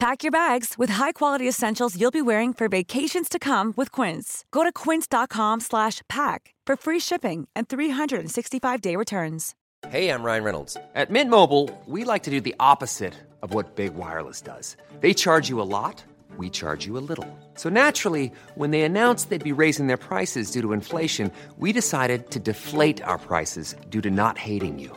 Pack your bags with high-quality essentials you'll be wearing for vacations to come with Quince. Go to quince.com/pack for free shipping and 365-day returns. Hey, I'm Ryan Reynolds. At Mint Mobile, we like to do the opposite of what Big Wireless does. They charge you a lot, we charge you a little. So naturally, when they announced they'd be raising their prices due to inflation, we decided to deflate our prices due to not hating you.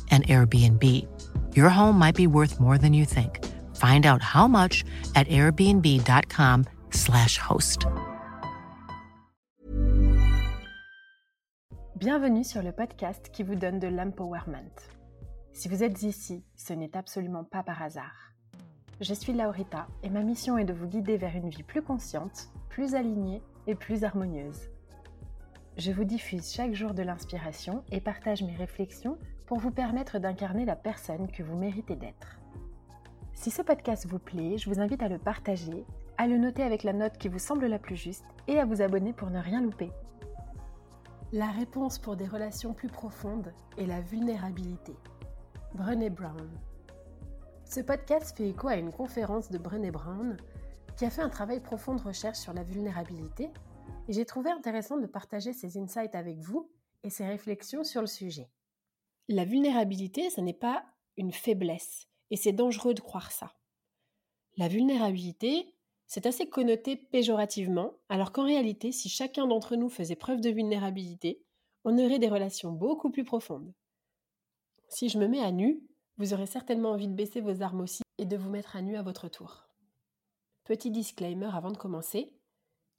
an Airbnb. Your home might be worth more than you think. Find out how much at airbnb.com/slash host. Bienvenue sur le podcast qui vous donne de l'empowerment. Si vous êtes ici, ce n'est absolument pas par hasard. Je suis Laurita et ma mission est de vous guider vers une vie plus consciente, plus alignée et plus harmonieuse. Je vous diffuse chaque jour de l'inspiration et partage mes réflexions pour vous permettre d'incarner la personne que vous méritez d'être. Si ce podcast vous plaît, je vous invite à le partager, à le noter avec la note qui vous semble la plus juste et à vous abonner pour ne rien louper. La réponse pour des relations plus profondes est la vulnérabilité. Brené Brown. Ce podcast fait écho à une conférence de Brené Brown qui a fait un travail profond de recherche sur la vulnérabilité et j'ai trouvé intéressant de partager ces insights avec vous et ses réflexions sur le sujet. La vulnérabilité, ce n'est pas une faiblesse, et c'est dangereux de croire ça. La vulnérabilité, c'est assez connoté péjorativement, alors qu'en réalité, si chacun d'entre nous faisait preuve de vulnérabilité, on aurait des relations beaucoup plus profondes. Si je me mets à nu, vous aurez certainement envie de baisser vos armes aussi et de vous mettre à nu à votre tour. Petit disclaimer avant de commencer,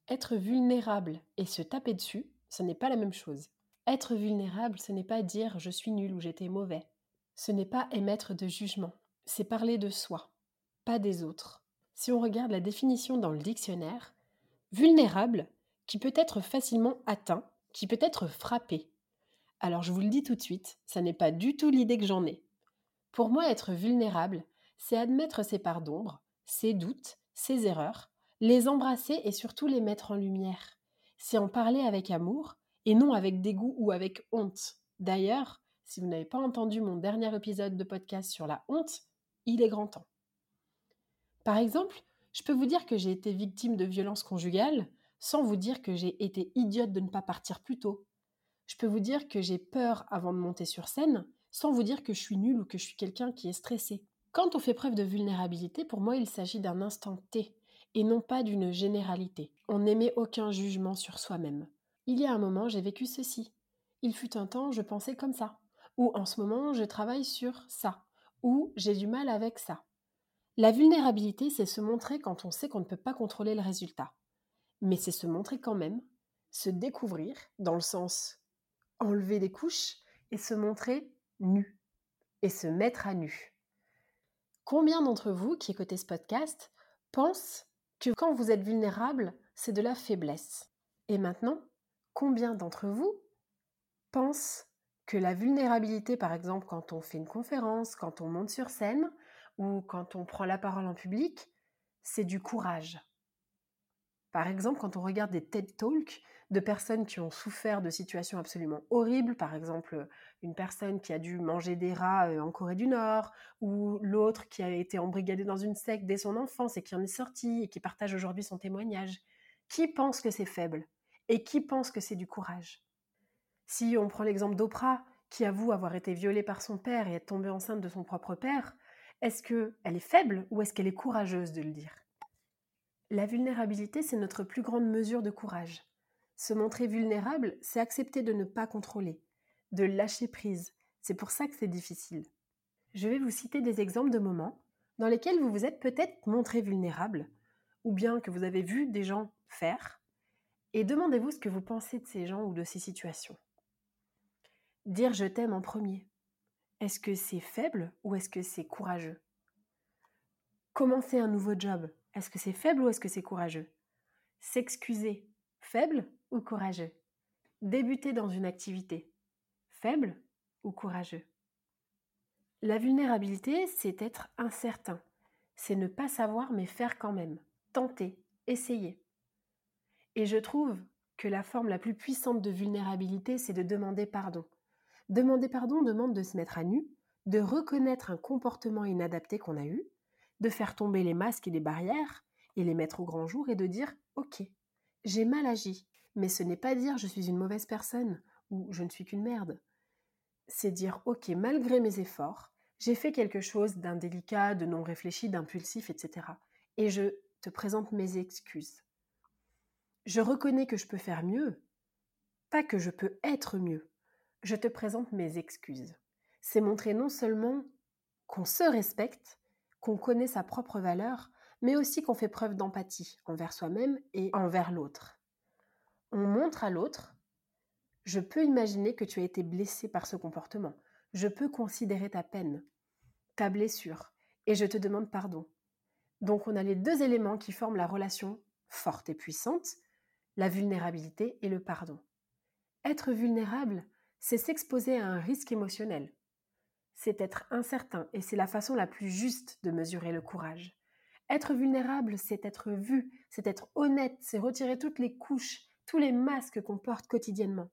être vulnérable et se taper dessus, ce n'est pas la même chose. Être vulnérable, ce n'est pas dire je suis nul ou j'étais mauvais. Ce n'est pas émettre de jugement. C'est parler de soi, pas des autres. Si on regarde la définition dans le dictionnaire, vulnérable, qui peut être facilement atteint, qui peut être frappé. Alors je vous le dis tout de suite, ça n'est pas du tout l'idée que j'en ai. Pour moi, être vulnérable, c'est admettre ses parts d'ombre, ses doutes, ses erreurs, les embrasser et surtout les mettre en lumière. C'est en parler avec amour et non avec dégoût ou avec honte. D'ailleurs, si vous n'avez pas entendu mon dernier épisode de podcast sur la honte, il est grand temps. Par exemple, je peux vous dire que j'ai été victime de violences conjugales sans vous dire que j'ai été idiote de ne pas partir plus tôt. Je peux vous dire que j'ai peur avant de monter sur scène sans vous dire que je suis nulle ou que je suis quelqu'un qui est stressé. Quand on fait preuve de vulnérabilité, pour moi, il s'agit d'un instant T et non pas d'une généralité. On n'émet aucun jugement sur soi-même. Il y a un moment, j'ai vécu ceci. Il fut un temps, je pensais comme ça. Ou en ce moment, je travaille sur ça. Ou j'ai du mal avec ça. La vulnérabilité, c'est se montrer quand on sait qu'on ne peut pas contrôler le résultat. Mais c'est se montrer quand même, se découvrir, dans le sens enlever des couches, et se montrer nu. Et se mettre à nu. Combien d'entre vous qui écoutez ce podcast pensent que quand vous êtes vulnérable, c'est de la faiblesse? Et maintenant, combien d'entre vous pensent que la vulnérabilité, par exemple, quand on fait une conférence, quand on monte sur scène ou quand on prend la parole en public, c'est du courage? Par exemple, quand on regarde des TED Talks, de personnes qui ont souffert de situations absolument horribles, par exemple une personne qui a dû manger des rats euh, en Corée du Nord, ou l'autre qui a été embrigadée dans une secte dès son enfance et qui en est sorti et qui partage aujourd'hui son témoignage. Qui pense que c'est faible? Et qui pense que c'est du courage? Si on prend l'exemple d'Oprah, qui avoue avoir été violée par son père et être tombée enceinte de son propre père, est-ce qu'elle est faible ou est-ce qu'elle est courageuse de le dire? La vulnérabilité, c'est notre plus grande mesure de courage. Se montrer vulnérable, c'est accepter de ne pas contrôler, de lâcher prise. C'est pour ça que c'est difficile. Je vais vous citer des exemples de moments dans lesquels vous vous êtes peut-être montré vulnérable, ou bien que vous avez vu des gens faire, et demandez-vous ce que vous pensez de ces gens ou de ces situations. Dire je t'aime en premier. Est-ce que c'est faible ou est-ce que c'est courageux? Commencer un nouveau job? Est-ce que c'est faible ou est-ce que c'est courageux? S'excuser. Faible ou courageux? Débuter dans une activité. Faible ou courageux? La vulnérabilité, c'est être incertain. C'est ne pas savoir mais faire quand même. Tenter, essayer. Et je trouve que la forme la plus puissante de vulnérabilité, c'est de demander pardon. Demander pardon demande de se mettre à nu, de reconnaître un comportement inadapté qu'on a eu, de faire tomber les masques et les barrières, et les mettre au grand jour, et de dire Ok, j'ai mal agi, mais ce n'est pas dire je suis une mauvaise personne ou je ne suis qu'une merde. C'est dire Ok, malgré mes efforts, j'ai fait quelque chose d'indélicat, de non réfléchi, d'impulsif, etc. Et je te présente mes excuses. Je reconnais que je peux faire mieux, pas que je peux être mieux je te présente mes excuses. C'est montrer non seulement qu'on se respecte, qu'on connaît sa propre valeur, mais aussi qu'on fait preuve d'empathie envers soi-même et envers l'autre. On montre à l'autre, je peux imaginer que tu as été blessé par ce comportement, je peux considérer ta peine, ta blessure, et je te demande pardon. Donc on a les deux éléments qui forment la relation forte et puissante, la vulnérabilité et le pardon. Être vulnérable, c'est s'exposer à un risque émotionnel. C'est être incertain et c'est la façon la plus juste de mesurer le courage. Être vulnérable, c'est être vu, c'est être honnête, c'est retirer toutes les couches, tous les masques qu'on porte quotidiennement.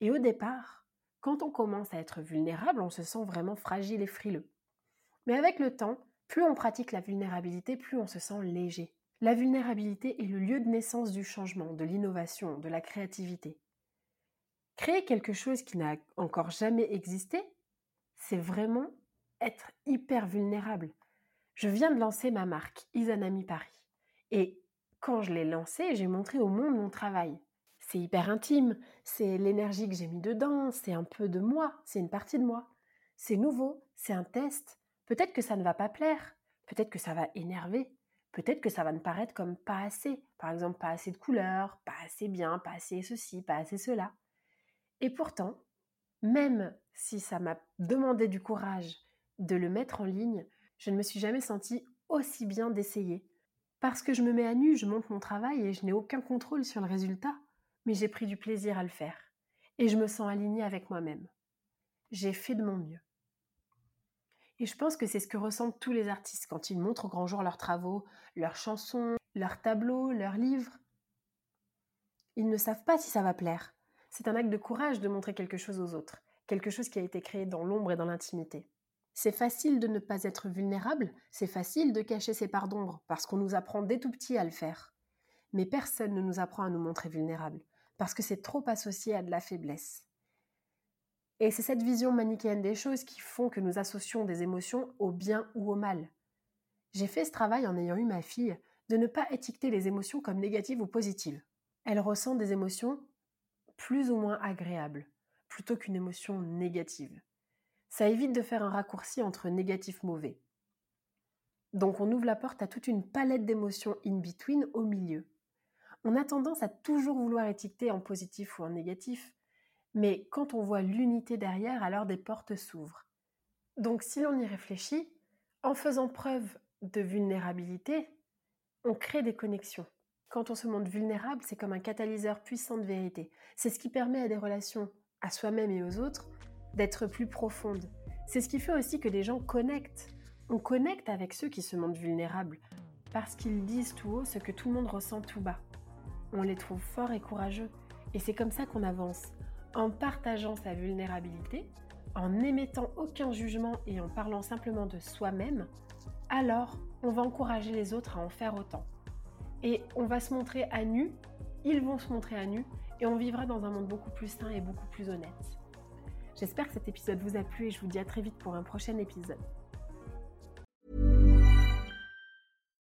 Et au départ, quand on commence à être vulnérable, on se sent vraiment fragile et frileux. Mais avec le temps, plus on pratique la vulnérabilité, plus on se sent léger. La vulnérabilité est le lieu de naissance du changement, de l'innovation, de la créativité. Créer quelque chose qui n'a encore jamais existé, c'est vraiment être hyper vulnérable. Je viens de lancer ma marque, Isanami Paris. Et quand je l'ai lancée, j'ai montré au monde mon travail. C'est hyper intime, c'est l'énergie que j'ai mis dedans, c'est un peu de moi, c'est une partie de moi. C'est nouveau, c'est un test. Peut-être que ça ne va pas plaire, peut-être que ça va énerver, peut-être que ça va me paraître comme pas assez. Par exemple, pas assez de couleurs, pas assez bien, pas assez ceci, pas assez cela. Et pourtant, même si ça m'a demandé du courage de le mettre en ligne, je ne me suis jamais sentie aussi bien d'essayer. Parce que je me mets à nu, je monte mon travail et je n'ai aucun contrôle sur le résultat, mais j'ai pris du plaisir à le faire. Et je me sens alignée avec moi-même. J'ai fait de mon mieux. Et je pense que c'est ce que ressentent tous les artistes quand ils montrent au grand jour leurs travaux, leurs chansons, leurs tableaux, leurs livres. Ils ne savent pas si ça va plaire, c'est un acte de courage de montrer quelque chose aux autres, quelque chose qui a été créé dans l'ombre et dans l'intimité. C'est facile de ne pas être vulnérable, c'est facile de cacher ses parts d'ombre, parce qu'on nous apprend dès tout petit à le faire. Mais personne ne nous apprend à nous montrer vulnérables, parce que c'est trop associé à de la faiblesse. Et c'est cette vision manichéenne des choses qui font que nous associons des émotions au bien ou au mal. J'ai fait ce travail en ayant eu ma fille, de ne pas étiqueter les émotions comme négatives ou positives. Elle ressent des émotions plus ou moins agréable, plutôt qu'une émotion négative. Ça évite de faire un raccourci entre négatif mauvais. Donc on ouvre la porte à toute une palette d'émotions in-between au milieu. On a tendance à toujours vouloir étiqueter en positif ou en négatif, mais quand on voit l'unité derrière, alors des portes s'ouvrent. Donc si l'on y réfléchit, en faisant preuve de vulnérabilité, on crée des connexions. Quand on se montre vulnérable, c'est comme un catalyseur puissant de vérité. C'est ce qui permet à des relations, à soi-même et aux autres, d'être plus profondes. C'est ce qui fait aussi que les gens connectent. On connecte avec ceux qui se montrent vulnérables, parce qu'ils disent tout haut ce que tout le monde ressent tout bas. On les trouve forts et courageux, et c'est comme ça qu'on avance, en partageant sa vulnérabilité, en n'émettant aucun jugement et en parlant simplement de soi-même, alors on va encourager les autres à en faire autant et on va se montrer à nu, ils vont se montrer à nu, et on vivra dans un monde beaucoup plus sain et beaucoup plus honnête. J'espère que cet épisode vous a plu et je vous dis à très vite pour un prochain épisode.